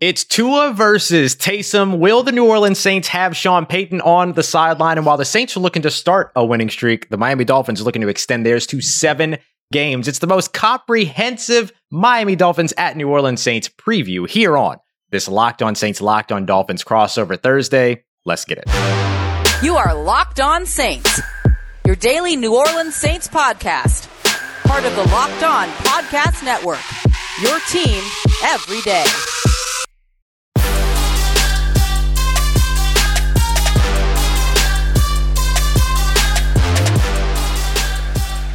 It's Tua versus Taysom. Will the New Orleans Saints have Sean Payton on the sideline? And while the Saints are looking to start a winning streak, the Miami Dolphins are looking to extend theirs to seven games. It's the most comprehensive Miami Dolphins at New Orleans Saints preview here on this Locked On Saints, Locked On Dolphins crossover Thursday. Let's get it. You are Locked On Saints, your daily New Orleans Saints podcast, part of the Locked On Podcast Network. Your team every day.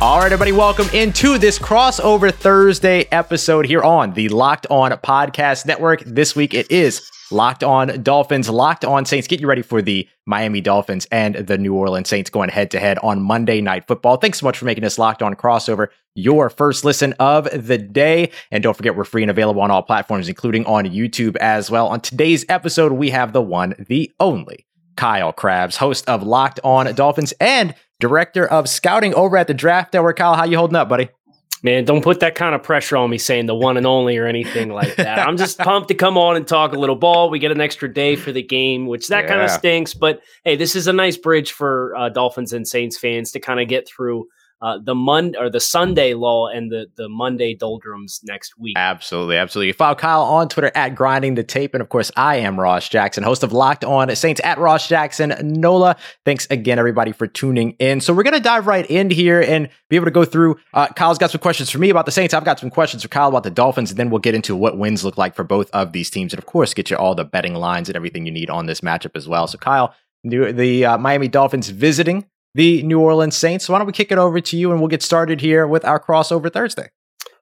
All right, everybody, welcome into this crossover Thursday episode here on the Locked On Podcast Network. This week it is Locked On Dolphins, Locked On Saints. Get you ready for the Miami Dolphins and the New Orleans Saints going head to head on Monday Night Football. Thanks so much for making this Locked On crossover your first listen of the day. And don't forget, we're free and available on all platforms, including on YouTube as well. On today's episode, we have the one, the only Kyle Crabbs, host of Locked On Dolphins and director of scouting over at the Draft Network. Kyle, how you holding up, buddy? Man, don't put that kind of pressure on me saying the one and only or anything like that. I'm just pumped to come on and talk a little ball. We get an extra day for the game, which that yeah. kind of stinks. But hey, this is a nice bridge for uh, Dolphins and Saints fans to kind of get through uh, the Mon or the Sunday lull and the the Monday doldrums next week. Absolutely, absolutely. Follow Kyle on Twitter at grinding the tape, and of course, I am Ross Jackson, host of Locked On Saints at Ross Jackson Nola. Thanks again, everybody, for tuning in. So we're gonna dive right in here and be able to go through. Uh, Kyle's got some questions for me about the Saints. I've got some questions for Kyle about the Dolphins, and then we'll get into what wins look like for both of these teams, and of course, get you all the betting lines and everything you need on this matchup as well. So, Kyle. The uh, Miami Dolphins visiting the New Orleans Saints. So why don't we kick it over to you and we'll get started here with our crossover Thursday?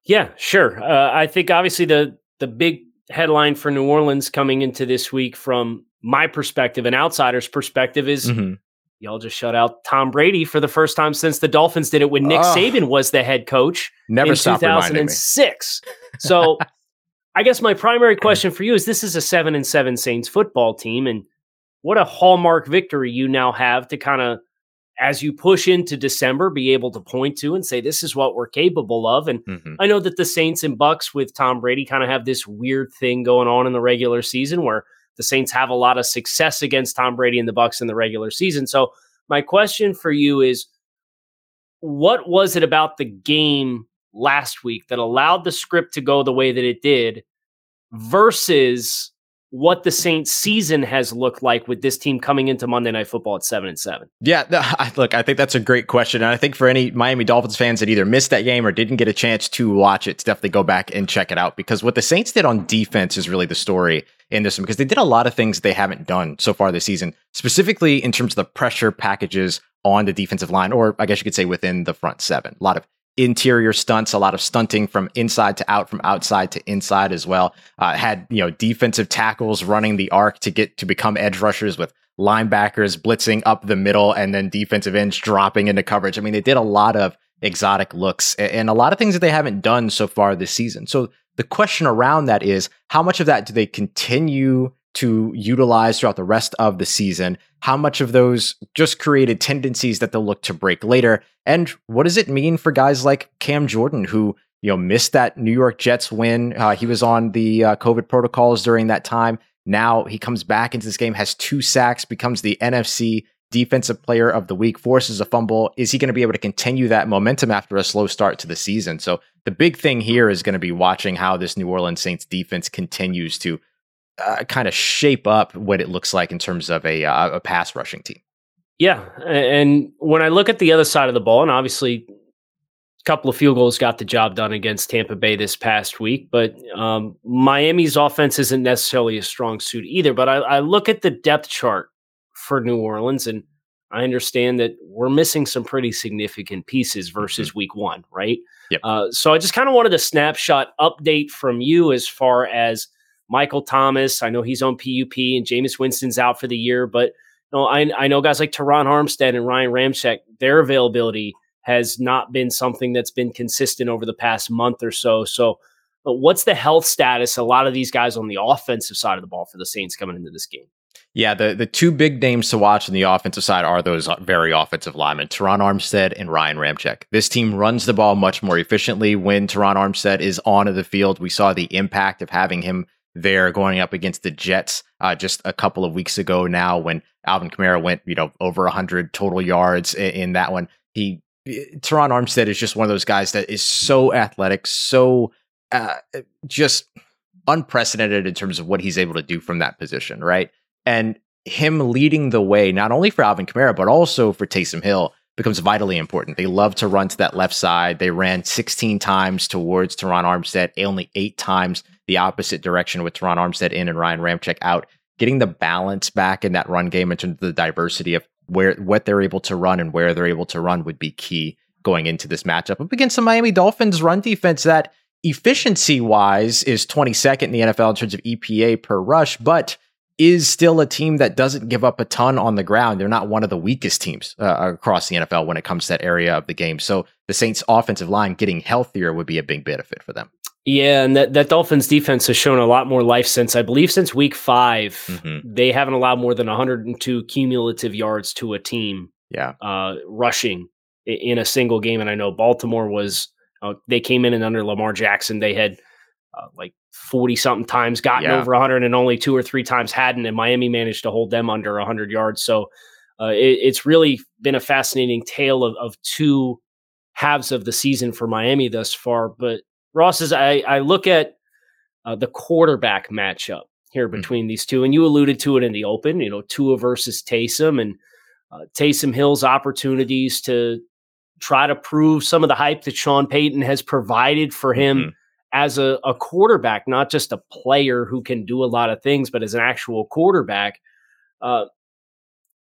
Yeah, sure. Uh, I think obviously the the big headline for New Orleans coming into this week from my perspective, an outsider's perspective, is mm-hmm. y'all just shut out Tom Brady for the first time since the Dolphins did it when Nick oh, Saban was the head coach never in 2006. so I guess my primary question for you is this is a seven and seven Saints football team, and what a hallmark victory you now have to kind of as you push into December, be able to point to and say, this is what we're capable of. And mm-hmm. I know that the Saints and Bucs with Tom Brady kind of have this weird thing going on in the regular season where the Saints have a lot of success against Tom Brady and the Bucs in the regular season. So my question for you is what was it about the game last week that allowed the script to go the way that it did versus what the Saints season has looked like with this team coming into Monday Night Football at seven and seven? Yeah, look, I think that's a great question, and I think for any Miami Dolphins fans that either missed that game or didn't get a chance to watch it, to definitely go back and check it out because what the Saints did on defense is really the story in this one because they did a lot of things they haven't done so far this season, specifically in terms of the pressure packages on the defensive line, or I guess you could say within the front seven. A lot of interior stunts, a lot of stunting from inside to out, from outside to inside as well. Uh, had you know defensive tackles running the arc to get to become edge rushers with linebackers blitzing up the middle and then defensive ends dropping into coverage. I mean, they did a lot of exotic looks and a lot of things that they haven't done so far this season. So the question around that is how much of that do they continue to utilize throughout the rest of the season? How much of those just created tendencies that they'll look to break later? And what does it mean for guys like Cam Jordan, who you know missed that New York Jets win? Uh, he was on the uh, COVID protocols during that time. Now he comes back into this game, has two sacks, becomes the NFC defensive player of the week, forces a fumble. Is he going to be able to continue that momentum after a slow start to the season? So the big thing here is going to be watching how this New Orleans Saints defense continues to uh, kind of shape up what it looks like in terms of a, uh, a pass rushing team. Yeah, and when I look at the other side of the ball, and obviously a couple of field goals got the job done against Tampa Bay this past week, but um, Miami's offense isn't necessarily a strong suit either. But I, I look at the depth chart for New Orleans, and I understand that we're missing some pretty significant pieces versus mm-hmm. week one, right? Yep. Uh, so I just kind of wanted a snapshot update from you as far as Michael Thomas. I know he's on PUP and Jameis Winston's out for the year, but you know, I, I know guys like Terron Armstead and Ryan Ramczyk, their availability has not been something that's been consistent over the past month or so. So, uh, what's the health status? A lot of these guys on the offensive side of the ball for the Saints coming into this game. Yeah, the, the two big names to watch on the offensive side are those uh, very offensive linemen, Terron Armstead and Ryan Ramczyk. This team runs the ball much more efficiently when Terron Armstead is on the field. We saw the impact of having him there going up against the Jets uh, just a couple of weeks ago now when Alvin Kamara went, you know, over 100 total yards in, in that one. He Terron Armstead is just one of those guys that is so athletic, so uh, just unprecedented in terms of what he's able to do from that position, right? And him leading the way, not only for Alvin Kamara, but also for Taysom Hill, becomes vitally important. They love to run to that left side. They ran 16 times towards Terron Armstead, only eight times the opposite direction with Terron Armstead in and Ryan Ramczyk out. Getting the balance back in that run game in terms of the diversity of where what they're able to run and where they're able to run would be key going into this matchup up against the Miami Dolphins run defense that efficiency wise is 22nd in the NFL in terms of EPA per rush, but is still a team that doesn't give up a ton on the ground. They're not one of the weakest teams uh, across the NFL when it comes to that area of the game. So the Saints offensive line getting healthier would be a big benefit for them. Yeah, and that, that Dolphins defense has shown a lot more life since I believe since week 5 mm-hmm. They haven't allowed more than 102 cumulative yards to a team. Yeah, uh, rushing in a single game. And I know Baltimore was uh, they came in and under Lamar Jackson they had uh, like 40 something times gotten yeah. over 100 and only two or three times hadn't. And Miami managed to hold them under 100 yards. So uh, it, it's really been a fascinating tale of, of two halves of the season for Miami thus far. But Ross, as I, I look at uh, the quarterback matchup here mm-hmm. between mm-hmm. these two, and you alluded to it in the open, you know, Tua versus Taysom and uh, Taysom Hill's opportunities to try to prove some of the hype that Sean Payton has provided for him mm-hmm. As a, a, quarterback, not just a player who can do a lot of things, but as an actual quarterback. Uh,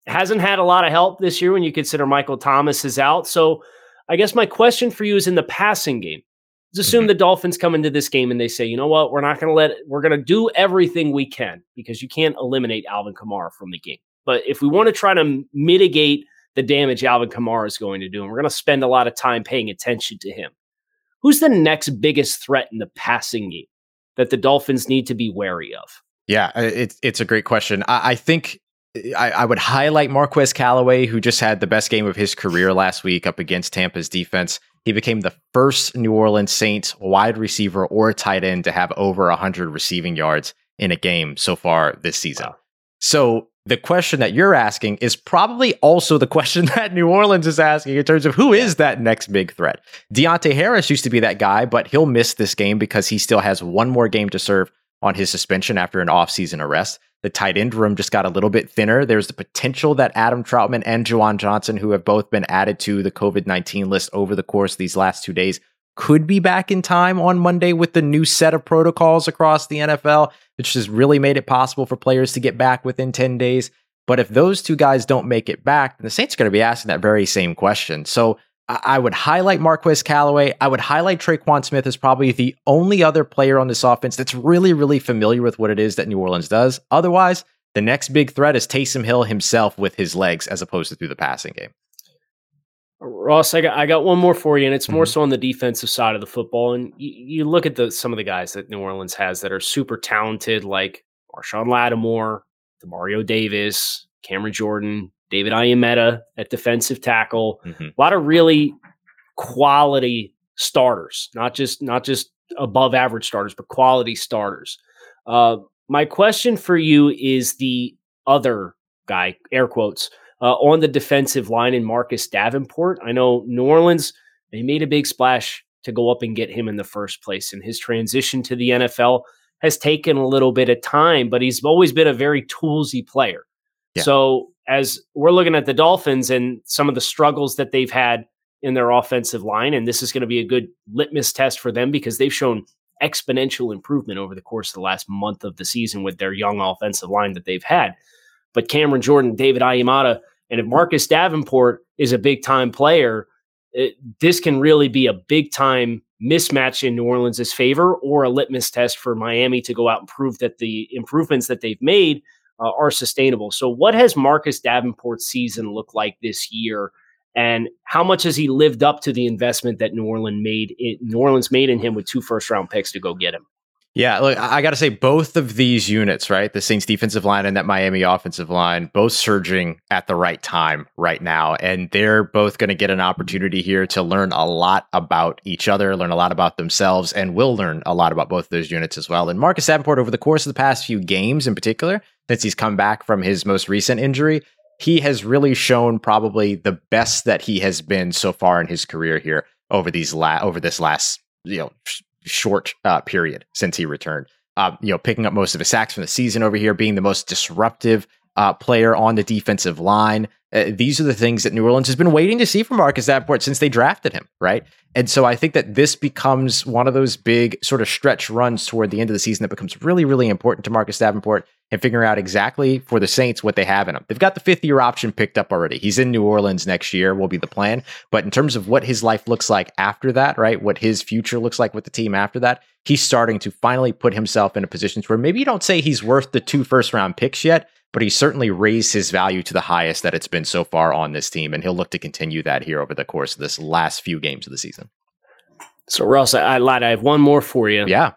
hasn't had a lot of help this year when you consider Michael Thomas is out. So I guess my question for you is in the passing game. Let's assume mm-hmm. the Dolphins come into this game and they say, you know what, we're not going to let, we're going to do everything we can because you can't eliminate Alvin Kamara from the game. But if we want to try to mitigate the damage Alvin Kamara is going to do, and we're going to spend a lot of time paying attention to him, who's the next biggest threat in the passing game that the Dolphins need to be wary of? Yeah, uh, it's it's a great question. I, I think uh, I, I, would highlight Marquez Callaway, who just had the best game of his career last week up against Tampa's defense. He became the first New Orleans Saints wide receiver or tight end to have over 100 receiving yards in a game so far this season. Wow. So the question that you're asking is probably also the question that New Orleans is asking in terms of who is that next big threat. Deonte Harris used to be that guy, but he'll miss this game because he still has one more game to serve on his suspension after an offseason arrest. The tight end room just got a little bit thinner. There's the potential that Adam Trautman and Juwan Johnson, who have both been added to the COVID 19 list over the course of these last two days, could be back in time on Monday with the new set of protocols across the NFL, which has really made it possible for players to get back within 10 days. But if those two guys don't make it back, then the Saints are going to be asking that very same question. So I would highlight Marquez Callaway. I would highlight Tre'Quan Smith as probably the only other player on this offense that's really, really familiar with what it is that New Orleans does. Otherwise, the next big threat is Taysom Hill himself with his legs as opposed to through the passing game. Ross, I got I got one more for you, and it's more mm-hmm. so on the defensive side of the football. And you, you, look at the some of the guys that New Orleans has that are super talented, like Marshon Lattimore, Demario Davis, Cameron Jordan, David Onyemata at defensive tackle. Mm-hmm. A lot of really quality starters, not just not just above average starters, but quality starters. Uh, my question for you is the other guy, air quotes, uh, on the defensive line in Marcus Davenport. I know New Orleans they made a big splash to go up and get him in the first place, and his transition to the NFL has taken a little bit of time, but he's always been a very toolsy player. Yeah. So as we're looking at the Dolphins and some of the struggles that they've had in their offensive line, and this is going to be a good litmus test for them because they've shown exponential improvement over the course of the last month of the season with their young offensive line that they've had. But Cameron Jordan, David Onyemata, and if Marcus Davenport is a big time player, it, this can really be a big time mismatch in New Orleans' favor or a litmus test for Miami to go out and prove that the improvements that they've made uh, are sustainable. So, what has Marcus Davenport's season looked like this year? And how much has he lived up to the investment that New Orleans made in, New Orleans made in him with two first round picks to go get him? Yeah, look, I got to say, both of these units, right? The Saints defensive line and that Miami offensive line, both surging at the right time right now. And they're both going to get an opportunity here to learn a lot about each other, learn a lot about themselves, and will learn a lot about both of those units as well. And Marcus Davenport, over the course of the past few games in particular, since he's come back from his most recent injury, he has really shown probably the best that he has been so far in his career here over these la- over this last you know short uh, period since he returned. Uh, you know, picking up most of his sacks from the season over here, being the most disruptive uh, player on the defensive line. Uh, these are the things that New Orleans has been waiting to see from Marcus Davenport since they drafted him, right? And so I think that this becomes one of those big sort of stretch runs toward the end of the season that becomes really, really important to Marcus Davenport and figuring out exactly for the Saints what they have in him. They've got the fifth year option picked up already. He's in New Orleans next year, will be the plan. But in terms of what his life looks like after that, right? What his future looks like with the team after that, he's starting to finally put himself in a position where maybe you don't say he's worth the two first round picks yet, but he certainly raised his value to the highest that it's been so far on this team. And he'll look to continue that here over the course of this last few games of the season. So, Russ, I, I lied. I have one more for you. Yeah.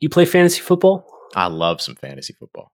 You play fantasy football? I love some fantasy football.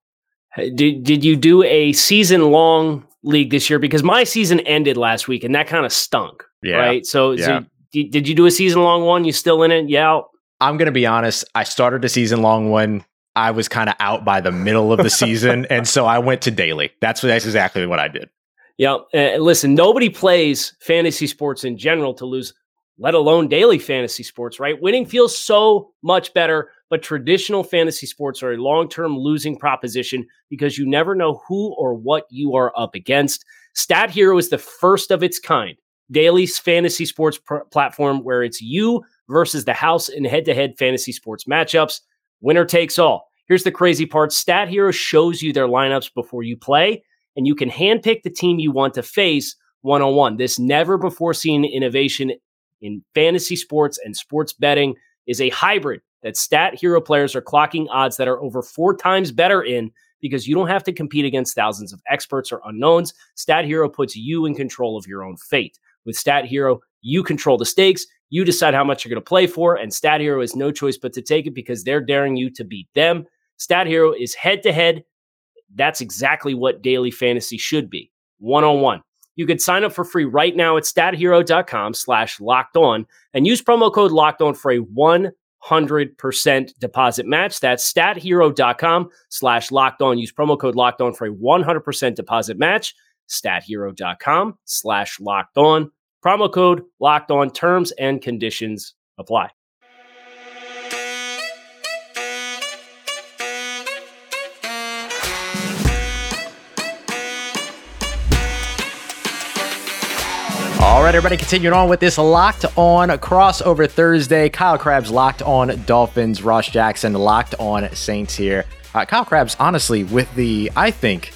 Did did you do a season long league this year? Because my season ended last week, and that kind of stunk. Yeah. Right. So, Yeah. so did, did you do a season long one? You still in it? Yeah. I'm going to be honest. I started a season long one. I was kind of out by the middle of the season. and so I went to daily. That's, what, that's exactly what I did. Yeah. Listen, nobody plays fantasy sports in general to lose, let alone daily fantasy sports, right? Winning feels so much better, but traditional fantasy sports are a long term losing proposition because you never know who or what you are up against. Stat Hero is the first of its kind daily fantasy sports pr- platform where it's you versus the house in head to head fantasy sports matchups. Winner takes all. Here's the crazy part Stat Hero shows you their lineups before you play, and you can handpick the team you want to face one on one. This never before seen innovation in fantasy sports and sports betting is a hybrid that Stat Hero players are clocking odds that are over four times better in because you don't have to compete against thousands of experts or unknowns. Stat Hero puts you in control of your own fate. With Stat Hero, you control the stakes. You decide how much you're going to play for, and Stat Hero has no choice but to take it because they're daring you to beat them. Stat Hero is head to head. That's exactly what daily fantasy should be one on one. You could sign up for free right now at stathero.com slash locked on and use promo code locked on for a 100% deposit match. That's stathero.com slash locked on. Use promo code locked on for a 100% deposit match. Stathero.com slash locked on. Promo code locked on. Terms and conditions apply. All right, everybody, continuing on with this locked on crossover Thursday. Kyle Crabbs locked on Dolphins, Ross Jackson locked on Saints here. Uh, Kyle Crabbs, honestly, with the, I think,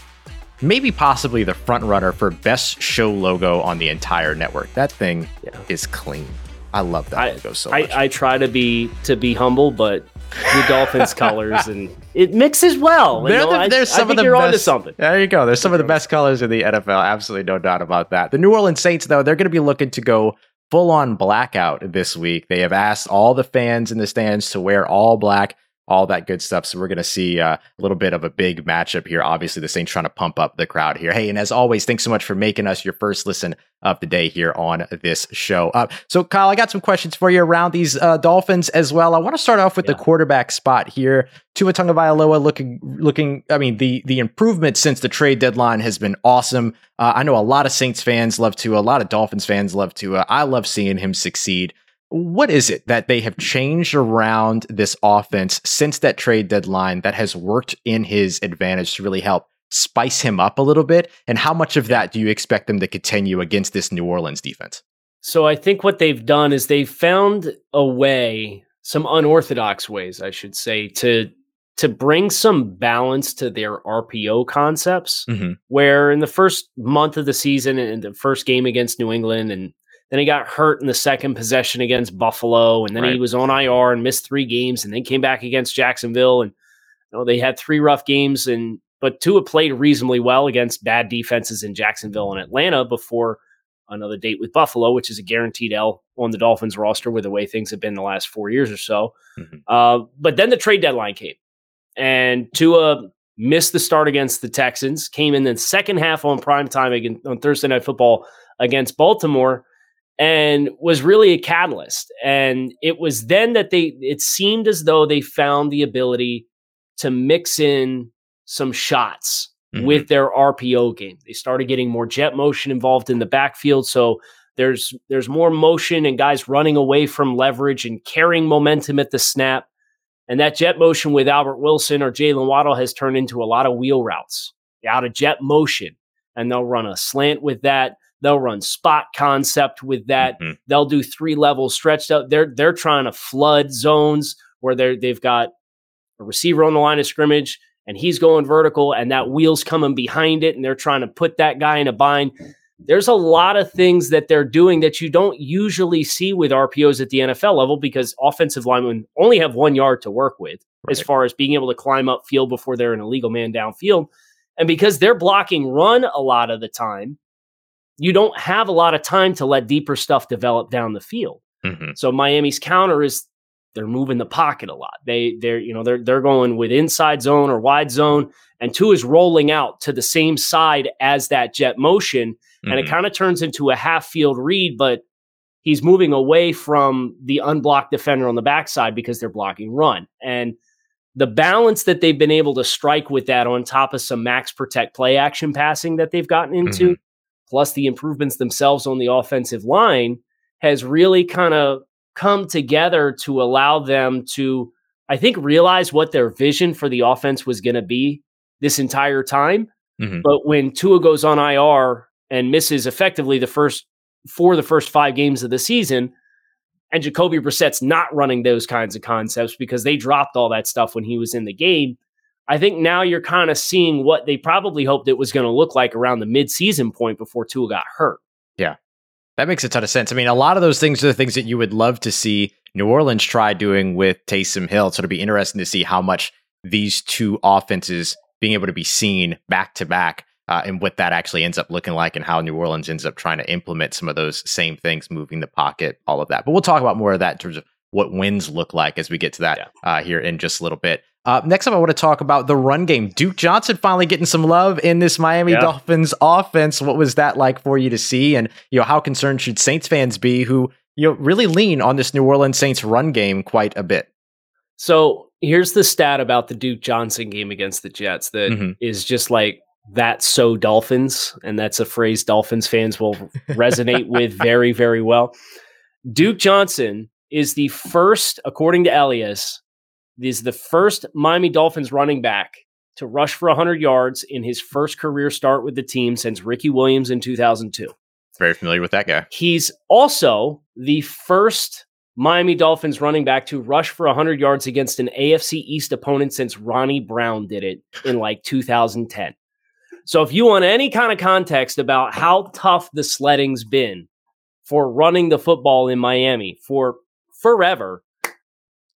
maybe possibly the front runner for best show logo on the entire network. That thing Yeah. is clean. I love that I, logo so I, much. I try to be to be humble, but the Dolphins colors and it mixes well. You They're know, the, I- they're I some think of the best. something. There you go. There's some of the best colors in the NFL. Absolutely no doubt about that. The New Orleans Saints, though, they're going to be looking to go full on blackout this week. They have asked all the fans in the stands to wear all black. All that good stuff. So we're going to see uh, a little bit of a big matchup here. Obviously, the Saints trying to pump up the crowd here. Hey, and as always, thanks so much for making us your first listen of the day here on this show. Uh, so, Kyle, I got some questions for you around these uh, Dolphins as well. I want to start off with Yeah. the quarterback spot here. Tua Tagovailoa looking, looking. I mean, the the improvement since the trade deadline has been awesome. Uh, I know a lot of Saints fans love Tua, a lot of Dolphins fans love Tua. I love seeing him succeed. What is it that they have changed around this offense since that trade deadline that has worked in his advantage to really help spice him up a little bit? And how much of that do you expect them to continue against this New Orleans defense? So I think what they've done is they've found a way, some unorthodox ways, I should say, to to bring some balance to their RPO concepts. Mhm. Where in the first month of the season and the first game against New England, and then he got hurt in the second possession against Buffalo, and then he was on IR and missed three games, and then came back against Jacksonville, and you know, they had three rough games, and but Tua played reasonably well against bad defenses in Jacksonville and Atlanta before another date with Buffalo, which is a guaranteed L on the Dolphins roster with the way things have been the last four years or so. Mm-hmm. Uh, but then the trade deadline came, and Tua missed the start against the Texans, came in the second half on prime time again, on Thursday Night Football against Baltimore, and was really a catalyst. And it was then that they, it seemed as though they found the ability to mix in some shots mm-hmm. with their RPO game. They started getting more jet motion involved in the backfield. So there's there's more motion and guys running away from leverage and carrying momentum at the snap. And that jet motion with Albert Wilson or Jaylen Waddle has turned into a lot of wheel routes out of jet motion. And they'll run a slant with that. They'll run spot concept with that. Mm-hmm. They'll do three levels stretched out. They're they're trying to flood zones where they're they've got a receiver on the line of scrimmage and he's going vertical and that wheel's coming behind it and they're trying to put that guy in a bind. There's a lot of things that they're doing that you don't usually see with RPOs at the NFL level because offensive linemen only have one yard to work with right. as far as being able to climb up field before they're an illegal man downfield. And because they're blocking run a lot of the time, you don't have a lot of time to let deeper stuff develop down the field. Mm-hmm. So Miami's counter is they're moving the pocket a lot. They they're you know they're they're going with inside zone or wide zone, and Tua is rolling out to the same side as that jet motion, mm-hmm. and it mm-hmm. kind of turns into a half field read, but he's moving away from the unblocked defender on the backside because they're blocking run. And the balance that they've been able to strike with that on top of some max protect play action passing that they've gotten into, mm-hmm. Plus the improvements themselves on the offensive line, has really kind of come together to allow them to, I think, realize what their vision for the offense was going to be this entire time. Mm-hmm. But when Tua goes on IR and misses effectively the first for the first five games of the season, and Jacoby Brissett's not running those kinds of concepts because they dropped all that stuff when he was in the game. I think now you're kind of seeing what they probably hoped it was going to look like around the midseason point before Tua got hurt. Yeah. That makes a ton of sense. I mean, a lot of those things are the things that you would love to see New Orleans try doing with Taysom Hill. So it'll be interesting to see how much these two offenses being able to be seen back to back uh, and what that actually ends up looking like and how New Orleans ends up trying to implement some of those same things, moving the pocket, all of that. But we'll talk about more of that in terms of what wins look like as we get to that yeah. uh, here in just a little bit. Uh, next up, I want to talk about the run game. Duke Johnson finally getting some love in this Miami yeah. Dolphins offense. What was that like for you to see? And you know, how concerned should Saints fans be who you know really lean on this New Orleans Saints run game quite a bit? So here's the stat about the Duke Johnson game against the Jets that mm-hmm. is just like that's so Dolphins, and that's a phrase Dolphins fans will resonate with very, very well. Duke Johnson is the first, according to Elias, is the first Miami Dolphins running back to rush for 100 yards in his first career start with the team since Ricky Williams in 2002. Very familiar with that guy. He's also the first Miami Dolphins running back to rush for 100 yards against an AFC East opponent since Ronnie Brown did it in like 2010. So if you want any kind of context about how tough the sledding's been for running the football in Miami for forever,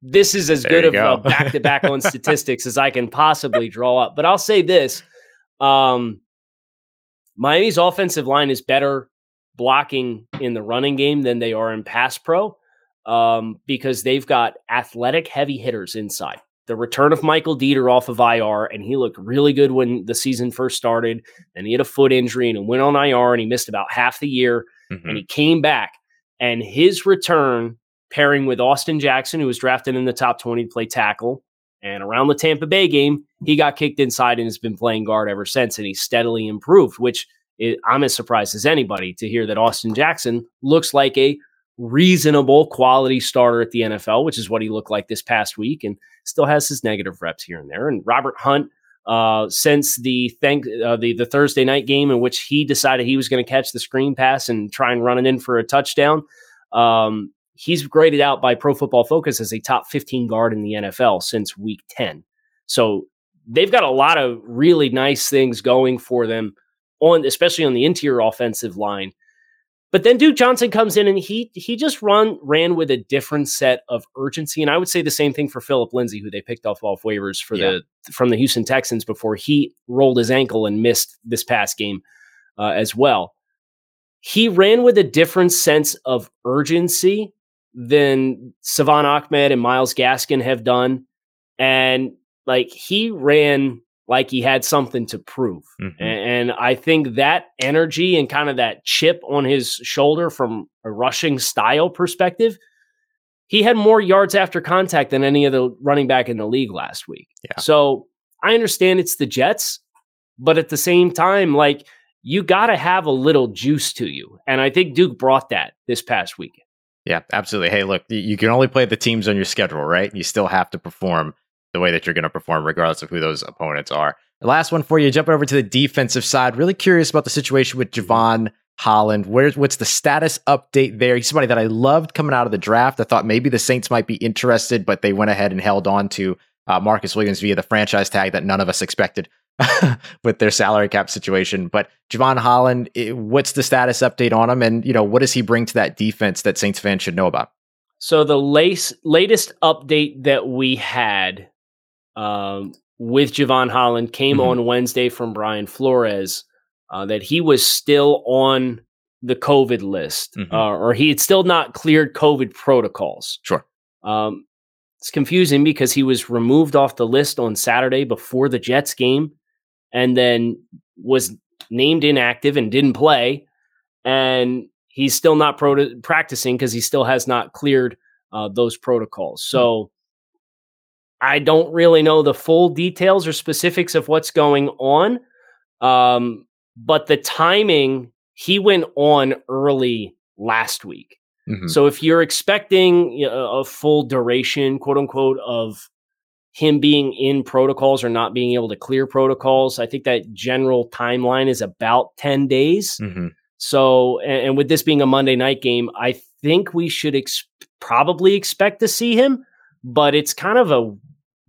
this is as there good of back to back on statistics as I can possibly draw up. But I'll say this um, Miami's offensive line is better blocking in the running game than they are in pass pro um, because they've got athletic heavy hitters inside. The return of Michael Deiter off of IR, and he looked really good when the season first started. And he had a foot injury and went on IR, and he missed about half the year. Mm-hmm. And he came back, and his return pairing with Austin Jackson, who was drafted in the top 20 to play tackle. And around the Tampa Bay game, he got kicked inside and has been playing guard ever since. And he's steadily improved, which is, I'm as surprised as anybody to hear that Austin Jackson looks like a reasonable quality starter at the NFL, which is what he looked like this past week, and still has his negative reps here and there. And Robert Hunt, uh, since the thank uh, the the Thursday night game in which he decided he was going to catch the screen pass and try and run it in for a touchdown, um, he's graded out by Pro Football Focus as a top 15 guard in the NFL since week 10. So they've got a lot of really nice things going for them on especially on the interior offensive line. But then Duke Johnson comes in and he he just run ran with a different set of urgency. And I would say the same thing for Phillip Lindsay, who they picked off off waivers for yeah. the from the Houston Texans before he rolled his ankle and missed this past game uh, as well he ran with a different sense of urgency than Salvon Ahmed and Myles Gaskin have done. And like he ran like he had something to prove. Mm-hmm. And I think that energy and kind of that chip on his shoulder from a rushing style perspective, he had more yards after contact than any other running back in the league last week. Yeah. So I understand it's the Jets, but at the same time, like you got to have a little juice to you. And I think Duke brought that this past weekend. Yeah, absolutely. Hey, look, you can only play the teams on your schedule, right? You still have to perform the way that you're going to perform, regardless of who those opponents are. The last one for you, jumping over to the defensive side. Really curious about the situation with Jevon Holland. Where's what's the status update there? He's somebody that I loved coming out of the draft. I thought maybe the Saints might be interested, but they went ahead and held on to uh, Marcus Williams via the franchise tag that none of us expected with their salary cap situation. But Jevon Holland, what's the status update on him, and you know what does he bring to that defense that Saints fans should know about? So the lace, latest update that we had um, with Jevon Holland came mm-hmm. on Wednesday from Brian Flores uh, that he was still on the COVID list, mm-hmm. uh, or he had still not cleared COVID protocols. Sure. Um, it's confusing because he was removed off the list on Saturday before the Jets game, and then was named inactive and didn't play, and he's still not pro- practicing because he still has not cleared uh, those protocols. So. Mm-hmm I don't really know the full details or specifics of what's going on. Um, but the timing, he went on early last week. Mm-hmm. So if you're expecting a full duration, quote unquote, of him being in protocols or not being able to clear protocols, I think that general timeline is about 10 days. Mm-hmm. So, and, and, with this being a Monday night game, I think we should ex- probably expect to see him, but it's kind of a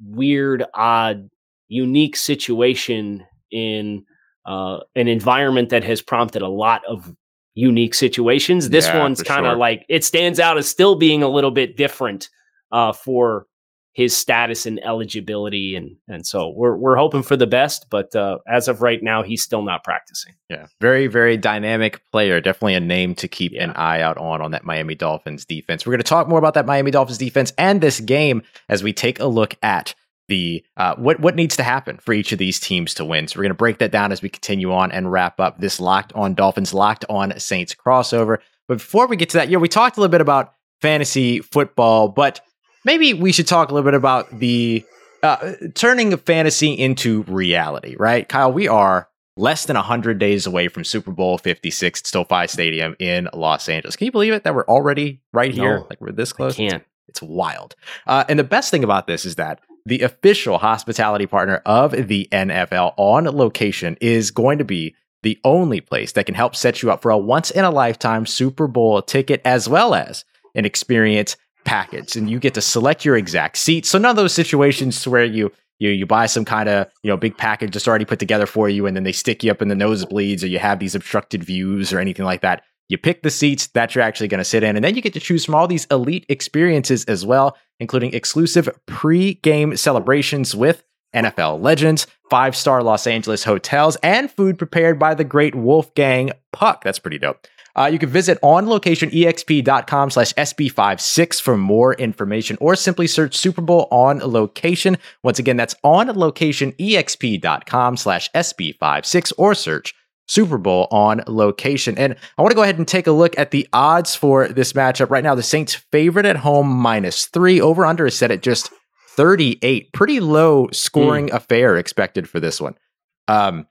weird, odd, unique situation in uh, an environment that has prompted a lot of unique situations. This yeah, one's kind of sure. like it stands out as still being a little bit different uh, for his status and eligibility, and and so we're we're hoping for the best. But uh, as of right now, he's still not practicing. Yeah, very very dynamic player. Definitely a name to keep yeah. an eye out on on that Miami Dolphins defense. We're going to talk more about that Miami Dolphins defense and this game as we take a look at the uh, what what needs to happen for each of these teams to win. So we're going to break that down as we continue on and wrap up this locked on Dolphins, locked on Saints crossover. But before we get to that, yeah, we talked a little bit about fantasy football, but maybe we should talk a little bit about the uh, turning fantasy into reality, right? Kyle, we are less than 100 days away from Super Bowl 56 at SoFi Stadium in Los Angeles. Can you believe it that we're already right here? No, like we're this close? I can't. It's wild. Uh, and the best thing about this is that the official hospitality partner of the NFL on location is going to be the only place that can help set you up for a once in a lifetime Super Bowl ticket as well as an experience package and you get to select your exact seat. So none of those situations where you you you buy some kind of you know big package just already put together for you and then they stick you up in the nosebleeds or you have these obstructed views or anything like that. You pick the seats that you're actually going to sit in, and then you get to choose from all these elite experiences as well, including exclusive pre game celebrations with NFL legends, five star Los Angeles hotels, and food prepared by the great Wolfgang Puck. That's pretty dope. Uh, you can visit onlocationexp.com slash SB56 for more information or simply search Super Bowl on location. Once again, that's onlocationexp.com slash SB56 or search Super Bowl on location. And I want to go ahead and take a look at the odds for this matchup right now. The Saints favorite at home minus three. Over under is set at just 38. Pretty low scoring mm. affair expected for this one. Um,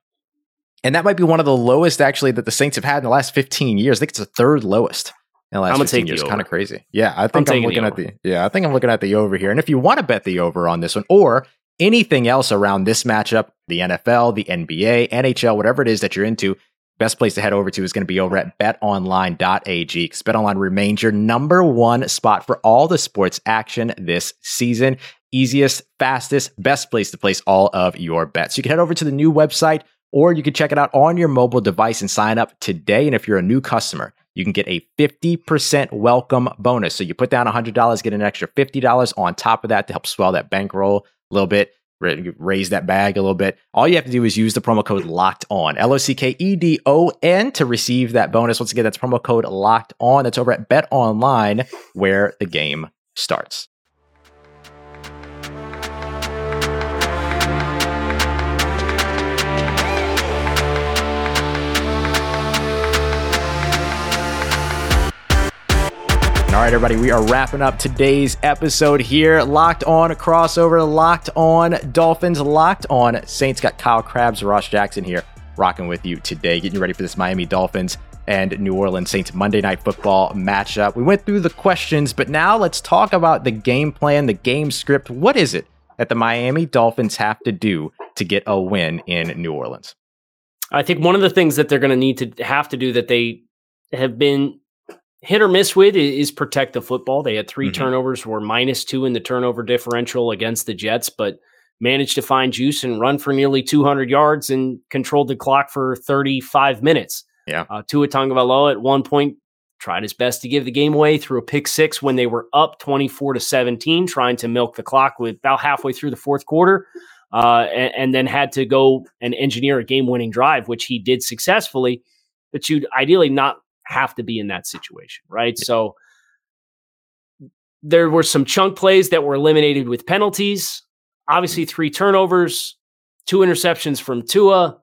and that might be one of the lowest actually that the Saints have had in the last 15 years. I think it's the third lowest in the last I'm 15 years. Kind of crazy. Yeah, I think I'm, I'm looking the at the yeah, I think I'm looking at the over here. And if you want to bet the over on this one, or anything else around this matchup, the NFL, the NBA, NHL, whatever it is that you're into, best place to head over to is going to be over at betonline.ag because betonline remains your number one spot for all the sports action this season. Easiest, fastest, best place to place all of your bets. You can head over to the new website or you can check it out on your mobile device and sign up today. And if you're a new customer, you can get a 50% welcome bonus. So you put down $100, get an extra $50 on top of that to help swell that bankroll a little bit. raise that bag a little bit. All you have to do is use the promo code locked on, L O C K E D O N, to receive that bonus. Once again, that's promo code locked on. That's over at Bet Online, where the game starts. All right, everybody, we are wrapping up today's episode here. Locked on crossover, locked on Dolphins, locked on Saints. Got Kyle Crabbs, Ross Jackson here, rocking with you today, getting you ready for this Miami Dolphins and New Orleans Saints Monday Night Football matchup. We went through the questions, but now let's talk about the game plan, the game script. What is it that the Miami Dolphins have to do to get a win in New Orleans? I think one of the things that they're going to need to have to do that they have been hit or miss with is protect the football. They had 3 mm-hmm. turnovers, were minus two in the turnover differential against the Jets, but managed to find juice and run for nearly 200 yards and controlled the clock for 35 minutes. Yeah. Uh, Tua Tagovailoa at one point tried his best to give the game away through a pick six when they were up 24 to 17, trying to milk the clock with about halfway through the fourth quarter. Uh, and, and, then had to go and engineer a game winning drive, which he did successfully. But you'd ideally not have to be in that situation, right? Yeah. So there were some chunk plays that were eliminated with penalties. Obviously, three turnovers, two interceptions from Tua.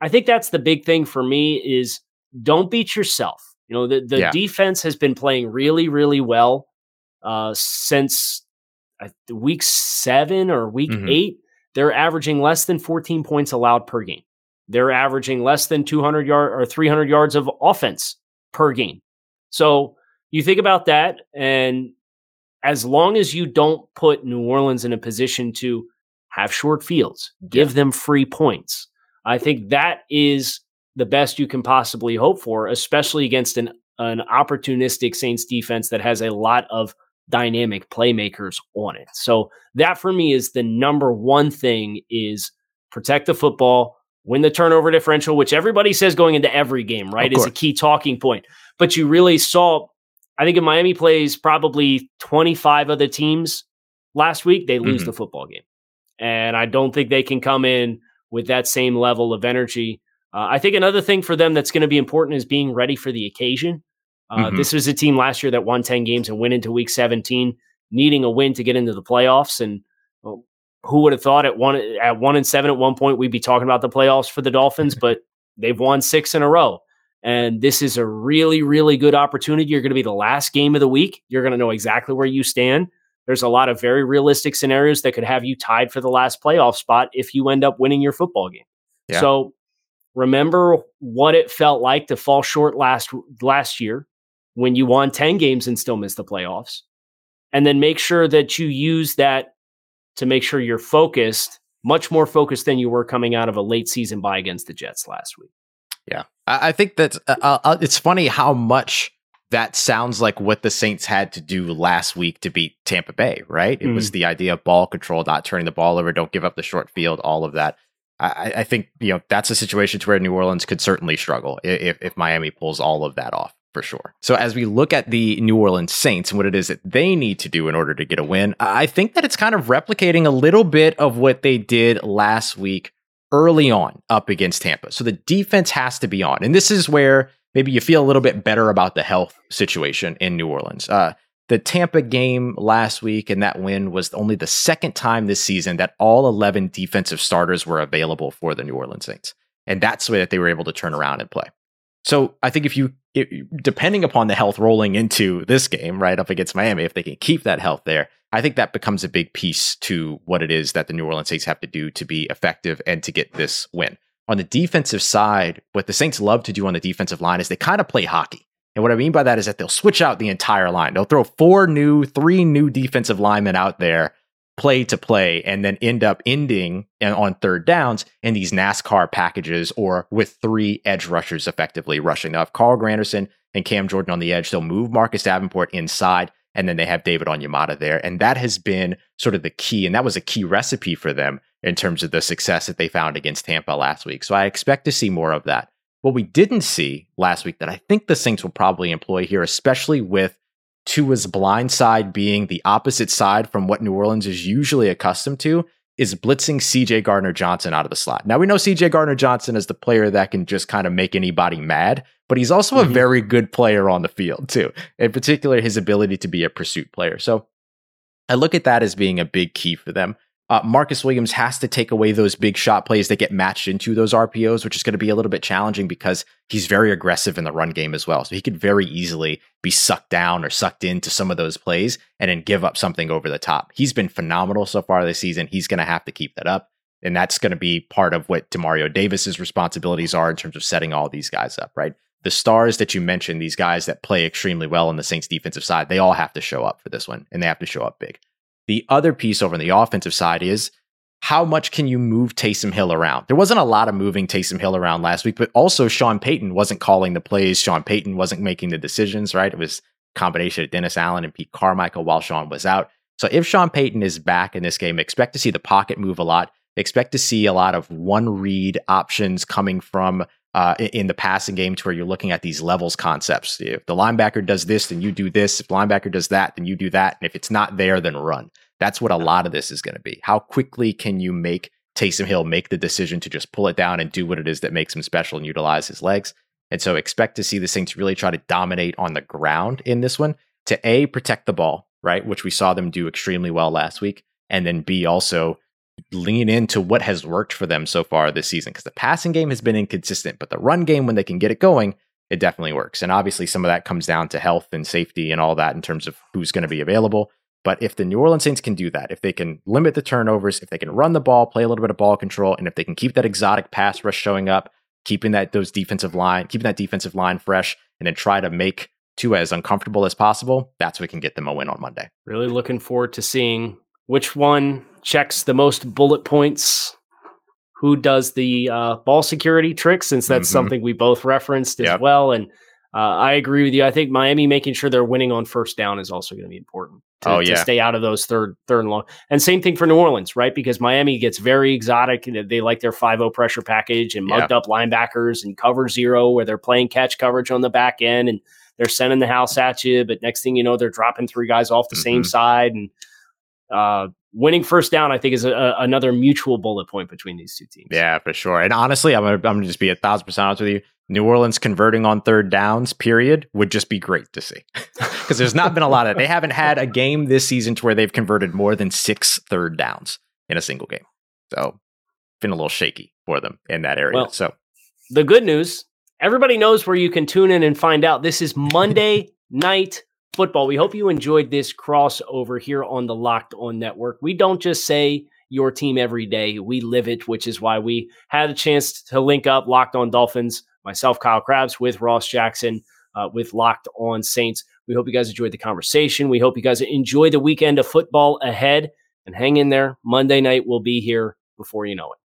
I think that's the big thing for me is don't beat yourself. You know, the, the yeah. defense has been playing really, really well uh, since uh, week seven or week mm-hmm. eight. They're averaging less than 14 points allowed per game. They're averaging less than 200 yard or 300 yards of offense per game. So you think about that, and as long as you don't put New Orleans in a position to have short fields, give yeah. them free points, I think that is the best you can possibly hope for, especially against an an opportunistic Saints defense that has a lot of dynamic playmakers on it. So that for me is the number one thing is protect the football, win the turnover differential, which everybody says going into every game, right, is a key talking point. But you really saw, I think if Miami plays probably 25 other teams last week, they lose mm-hmm. the football game. And I don't think they can come in with that same level of energy. Uh, I think another thing for them that's going to be important is being ready for the occasion. Uh, mm-hmm. This was a team last year that won 10 games and went into week 17, needing a win to get into the playoffs. And well, who would have thought at one at one and seven at one point we'd be talking about the playoffs for the Dolphins, but they've won six in a row. And this is a really, really good opportunity. You're going to be the last game of the week. You're going to know exactly where you stand. There's a lot of very realistic scenarios that could have you tied for the last playoff spot if you end up winning your football game. Yeah. So remember what it felt like to fall short last last year when you won 10 games and still missed the playoffs. And then make sure that you use that to make sure you're focused, much more focused than you were coming out of a late season bye against the Jets last week. Yeah, I think that uh, uh, uh, it's funny how much that sounds like what the Saints had to do last week to beat Tampa Bay. Right? It mm. was the idea of ball control, not turning the ball over, don't give up the short field, all of that. I, I think you know that's a situation to where New Orleans could certainly struggle if, if Miami pulls all of that off for sure. So as we look at the New Orleans Saints and what it is that they need to do in order to get a win, I think that it's kind of replicating a little bit of what they did last week early on up against Tampa. So the defense has to be on. And this is where maybe you feel a little bit better about the health situation in New Orleans. Uh, the Tampa game last week and that win was only the second time this season that all 11 defensive starters were available for the New Orleans Saints. And that's the way that they were able to turn around and play. So I think if you, depending upon the health rolling into this game, right up against Miami, if they can keep that health there, I think that becomes a big piece to what it is that the New Orleans Saints have to do to be effective and to get this win. On the defensive side, what the Saints love to do on the defensive line is they kind of play hockey. And what I mean by that is that they'll switch out the entire line. They'll throw four new, three new defensive linemen out there play to play and then end up ending on third downs in these NASCAR packages or with three edge rushers effectively rushing. If Carl Granderson and Cam Jordan on the edge, they'll move Marcus Davenport inside and then they have David Onyemata there. And that has been sort of the key. And that was a key recipe for them in terms of the success that they found against Tampa last week. So I expect to see more of that. What we didn't see last week that I think the Saints will probably employ here, especially with Tua's blind side being the opposite side from what New Orleans is usually accustomed to is blitzing CJ Gardner Johnson out of the slot. Now we know CJ Gardner Johnson is the player that can just kind of make anybody mad, but he's also mm-hmm. a very good player on the field too. In particular, his ability to be a pursuit player. So I look at that as being a big key for them. Uh, Marcus Williams has to take away those big shot plays that get matched into those RPOs, which is going to be a little bit challenging because he's very aggressive in the run game as well. So he could very easily be sucked down or sucked into some of those plays and then give up something over the top. He's been phenomenal so far this season. He's going to have to keep that up. And that's going to be part of what Demario Davis's responsibilities are in terms of setting all these guys up, right? The stars that you mentioned, these guys that play extremely well on the Saints defensive side, they all have to show up for this one and they have to show up big. The other piece over on the offensive side is how much can you move Taysom Hill around? There wasn't a lot of moving Taysom Hill around last week, but also Sean Payton wasn't calling the plays. Sean Payton wasn't making the decisions, right? It was a combination of Dennis Allen and Pete Carmichael while Sean was out. So if Sean Payton is back in this game, expect to see the pocket move a lot. Expect to see a lot of one read options coming from uh, in the passing game to where you're looking at these levels concepts. If the linebacker does this, then you do this. If the linebacker does that, then you do that. And if it's not there, then run. That's what a lot of this is going to be. How quickly can you make Taysom Hill make the decision to just pull it down and do what it is that makes him special and utilize his legs? And so expect to see the Saints really try to dominate on the ground in this one to A, protect the ball, right? Which we saw them do extremely well last week. And then B, also lean into what has worked for them so far this season because the passing game has been inconsistent, but the run game, when they can get it going, it definitely works. And obviously, some of that comes down to health and safety and all that in terms of who's going to be available. But if the New Orleans Saints can do that, if they can limit the turnovers, if they can run the ball, play a little bit of ball control, and if they can keep that exotic pass rush showing up, keeping that those defensive line, keeping that defensive line fresh, and then try to make Tua as uncomfortable as possible, that's what can get them a win on Monday. Really looking forward to seeing which one checks the most bullet points who does the uh, ball security trick since that's mm-hmm. something we both referenced as yep. well and uh, I agree with you. I think Miami making sure they're winning on first down is also going to be important to, oh, yeah. to stay out of those third third and long. And same thing for New Orleans, right? Because Miami gets very exotic. They like their 5-0 pressure package and mugged yeah. up linebackers and cover zero where they're playing catch coverage on the back end and they're sending the house at you. But next thing you know, they're dropping three guys off the mm-hmm. same side and uh, winning first down, I think, is a, another mutual bullet point between these two teams. Yeah, for sure. And honestly, I'm gonna, I'm gonna just be a thousand percent honest with you. New Orleans converting on third downs, period, would just be great to see. Because there's not been a lot of they haven't had a game this season to where they've converted more than six third downs in a single game. So been a little shaky for them in that area. Well, so the good news, everybody knows where you can tune in and find out. This is Monday night football. We hope you enjoyed this crossover here on the Locked On Network. We don't just say your team every day, we live it, which is why we had a chance to link up Locked On Dolphins, myself, Kyle Crabbs, with Ross Jackson, uh, with Locked On Saints. We hope you guys enjoyed the conversation. We hope you guys enjoy the weekend of football ahead and hang in there. Monday night will be here before you know it.